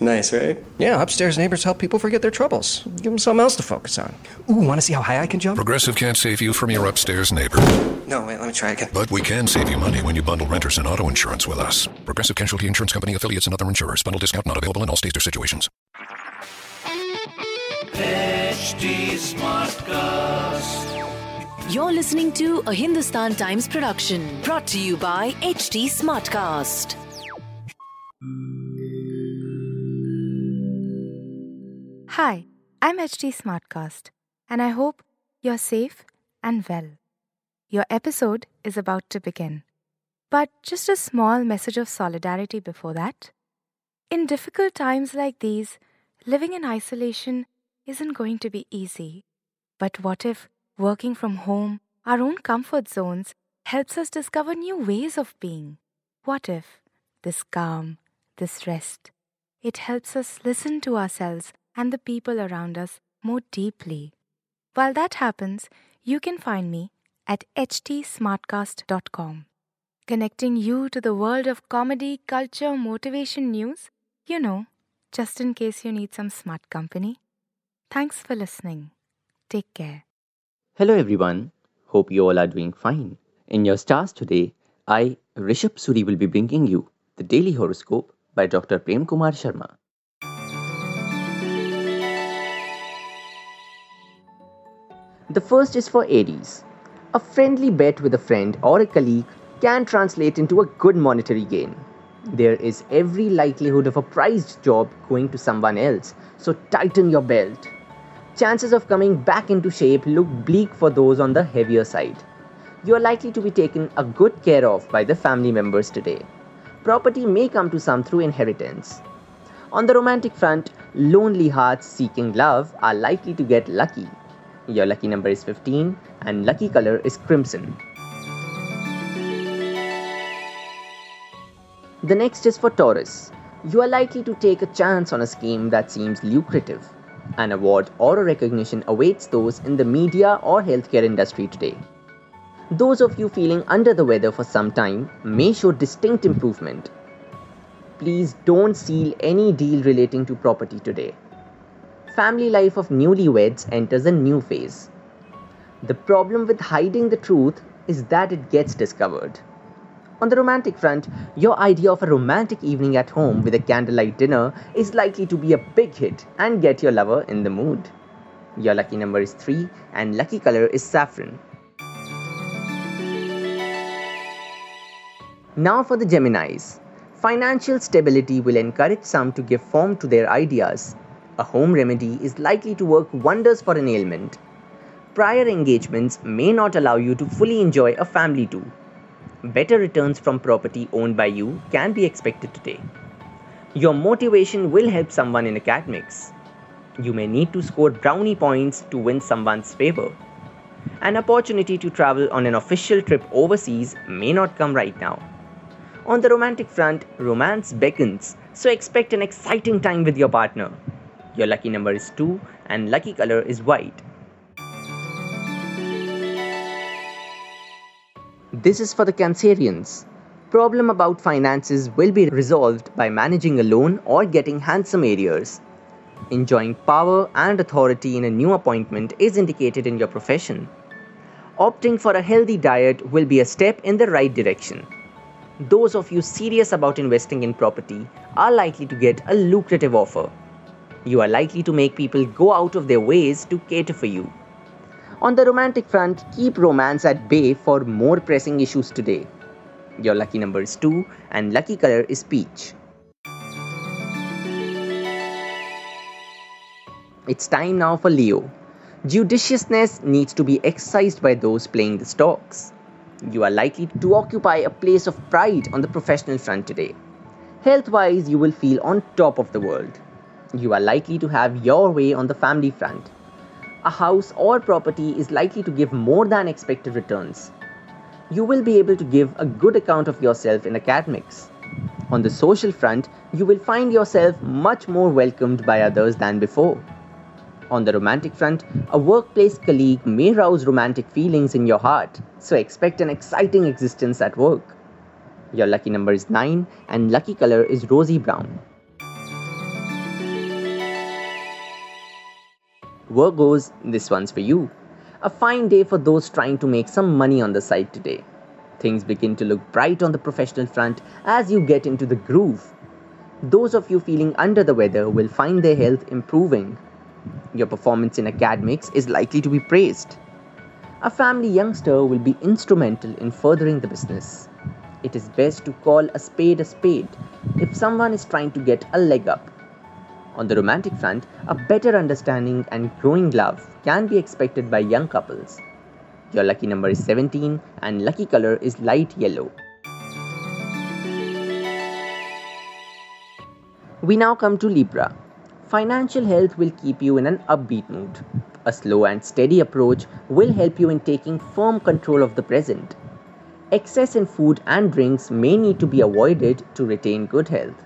Nice, right? Yeah, upstairs neighbors help people forget their troubles. Give them something else to focus on. Ooh, want to see how high I can jump? Progressive can't save you from your upstairs neighbor, No, wait, let me try again. but we can save you money when you bundle renters and auto insurance with us. Progressive Casualty Insurance Company affiliates and other insurers. Bundle discount not available in all states or situations. HT Smartcast. You're listening to a Hindustan Times production brought to you by HT Smartcast. Hi, I'm HT Smartcast, and I hope you're safe and well. Your episode is about to begin. But just a small message of solidarity before that. In difficult times like these, living in isolation isn't going to be easy. But what if working from home, our own comfort zones, helps us discover new ways of being? What if this calm, this rest, it helps us listen to ourselves and the people around us more deeply? While that happens, you can find me at htsmartcast.com, connecting you to the world of comedy, culture, motivation news, you know, just in case you need some smart company. Thanks for listening. Take care. Hello everyone, hope you all are doing fine. In your stars today, I, Rishabh Suri, will be bringing you the daily horoscope by Dr. Prem Kumar Sharma. The first is for Aries. A friendly bet with a friend or a colleague can translate into a good monetary gain. There is every likelihood of a prized job going to someone else, so tighten your belt. Chances of coming back into shape look bleak for those on the heavier side. You are likely to be taken a good care of by the family members today. Property may come to some through inheritance. On the romantic front, lonely hearts seeking love are likely to get lucky. Your lucky number is 15 and lucky color is crimson. The next is for Taurus. You are likely to take a chance on a scheme that seems lucrative. An award or a recognition awaits those in the media or healthcare industry today. Those of you feeling under the weather for some time may show distinct improvement. Please don't seal any deal relating to property today. Family life of newlyweds enters a new phase. The problem with hiding the truth is that it gets discovered. On the romantic front, your idea of a romantic evening at home with a candlelight dinner is likely to be a big hit and get your lover in the mood. Your lucky number is 3 and lucky color is saffron. Now for the Geminis. Financial stability will encourage some to give form to their ideas. A home remedy is likely to work wonders for an ailment. Prior engagements may not allow you to fully enjoy a family too. Better returns from property owned by you can be expected today. Your motivation will help someone in academics. You may need to score brownie points to win someone's favor. An opportunity to travel on an official trip overseas may not come right now. On the romantic front, romance beckons, so expect an exciting time with your partner. Your lucky number is 2 and lucky color is white. This is for the Cancerians. Problem about finances will be resolved by managing a loan or getting handsome arrears. Enjoying power and authority in a new appointment is indicated in your profession. Opting for a healthy diet will be a step in the right direction. Those of you serious about investing in property are likely to get a lucrative offer. You are likely to make people go out of their ways to cater for you. On the romantic front, keep romance at bay for more pressing issues today. Your lucky number is 2 and lucky color is peach. It's time now for Leo. Judiciousness needs to be exercised by those playing the stocks. You are likely to occupy a place of pride on the professional front today. Health wise, you will feel on top of the world. You are likely to have your way on the family front. A house or property is likely to give more than expected returns. You will be able to give a good account of yourself in academics. On the social front, you will find yourself much more welcomed by others than before. On the romantic front, a workplace colleague may rouse romantic feelings in your heart, so expect an exciting existence at work. Your lucky number is 9 and lucky color is rosy brown. Virgos, this one's for you. A fine day for those trying to make some money on the side today. Things begin to look bright on the professional front as you get into the groove. Those of you feeling under the weather will find their health improving your performance in academics is likely to be praised. A family youngster will be instrumental in furthering the business. It is best to call a spade a spade if someone is trying to get a leg up. On the romantic front, a better understanding and growing love can be expected by young couples. Your lucky number is 17 and lucky color is light yellow. We now come to Libra, Financial health will keep you in an upbeat mood. A slow and steady approach will help you in taking firm control of the present. Excess in food and drinks may need to be avoided to retain good health.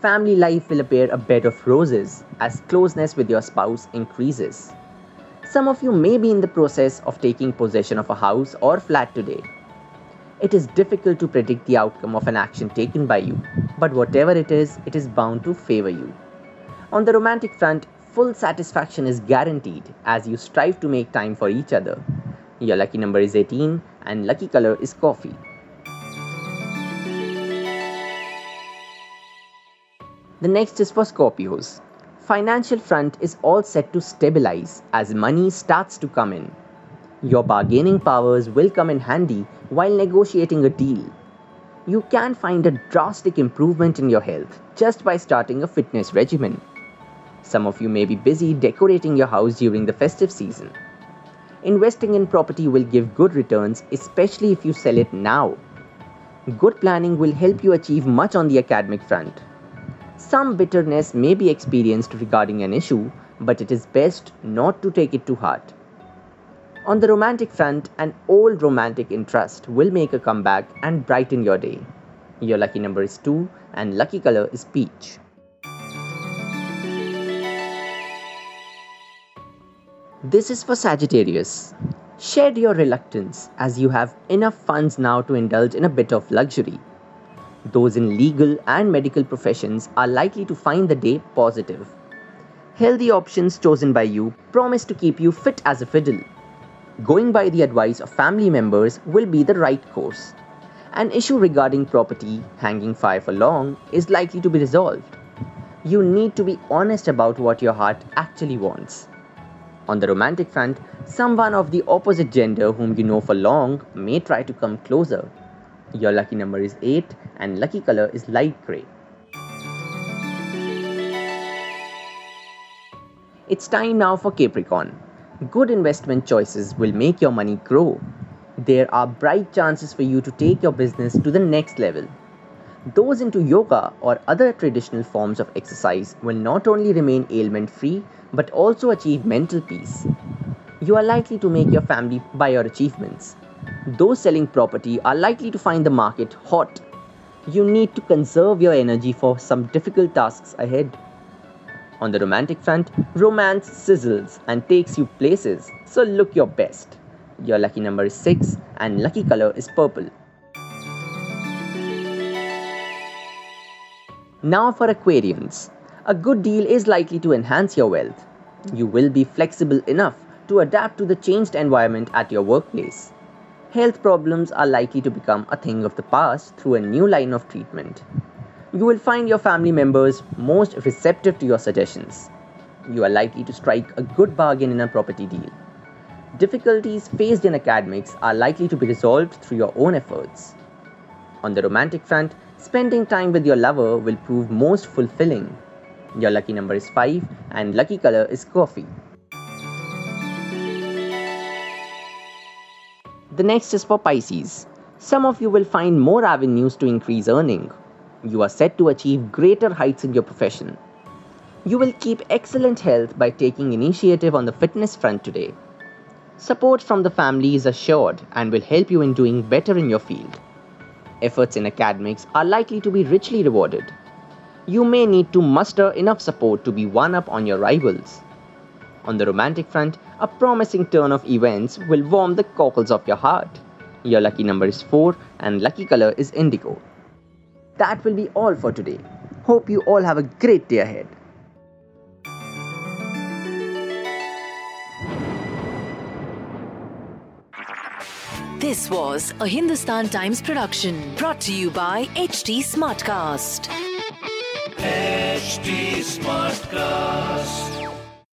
Family life will appear a bed of roses as closeness with your spouse increases. Some of you may be in the process of taking possession of a house or flat today. It is difficult to predict the outcome of an action taken by you, but whatever it is, it is bound to favor you. On the romantic front, full satisfaction is guaranteed as you strive to make time for each other. Your lucky number is 18 and lucky color is coffee. The next is for Scorpios. Financial front is all set to stabilize as money starts to come in. Your bargaining powers will come in handy while negotiating a deal. You can find a drastic improvement in your health just by starting a fitness regimen. Some of you may be busy decorating your house during the festive season. Investing in property will give good returns, especially if you sell it now. Good planning will help you achieve much on the academic front. Some bitterness may be experienced regarding an issue, but it is best not to take it to heart. On the romantic front, an old romantic interest will make a comeback and brighten your day. Your lucky number is 2 and lucky color is peach. This is for Sagittarius. Shed your reluctance as you have enough funds now to indulge in a bit of luxury. Those in legal and medical professions are likely to find the day positive. Healthy options chosen by you promise to keep you fit as a fiddle. Going by the advice of family members will be the right course. An issue regarding property hanging fire for long is likely to be resolved. You need to be honest about what your heart actually wants. On the romantic front, someone of the opposite gender whom you know for long may try to come closer. Your lucky number is 8 and lucky color is light grey. It's time now for Capricorn. Good investment choices will make your money grow. There are bright chances for you to take your business to the next level. Those into yoga or other traditional forms of exercise will not only remain ailment free but also achieve mental peace. You are likely to make your family by your achievements. Those selling property are likely to find the market hot. You need to conserve your energy for some difficult tasks ahead. On the romantic front, romance sizzles and takes you places, so look your best. Your lucky number is 6 and lucky color is purple. Now for Aquarians. A good deal is likely to enhance your wealth. You will be flexible enough to adapt to the changed environment at your workplace. Health problems are likely to become a thing of the past through a new line of treatment. You will find your family members most receptive to your suggestions. You are likely to strike a good bargain in a property deal. Difficulties faced in academics are likely to be resolved through your own efforts. On the romantic front, Spending time with your lover will prove most fulfilling. Your lucky number is 5 and lucky color is coffee. The next is for Pisces. Some of you will find more avenues to increase earning. You are set to achieve greater heights in your profession. You will keep excellent health by taking initiative on the fitness front today. Support from the family is assured and will help you in doing better in your field. efforts in academics are likely to be richly rewarded. You may need to muster enough support to be one up on your rivals. On the romantic front, a promising turn of events will warm the cockles of your heart. Your lucky number is 4 and lucky color is indigo. That will be all for today. Hope you all have a great day ahead. This was a Hindustan Times production brought to you by HT Smartcast. HT Smartcast.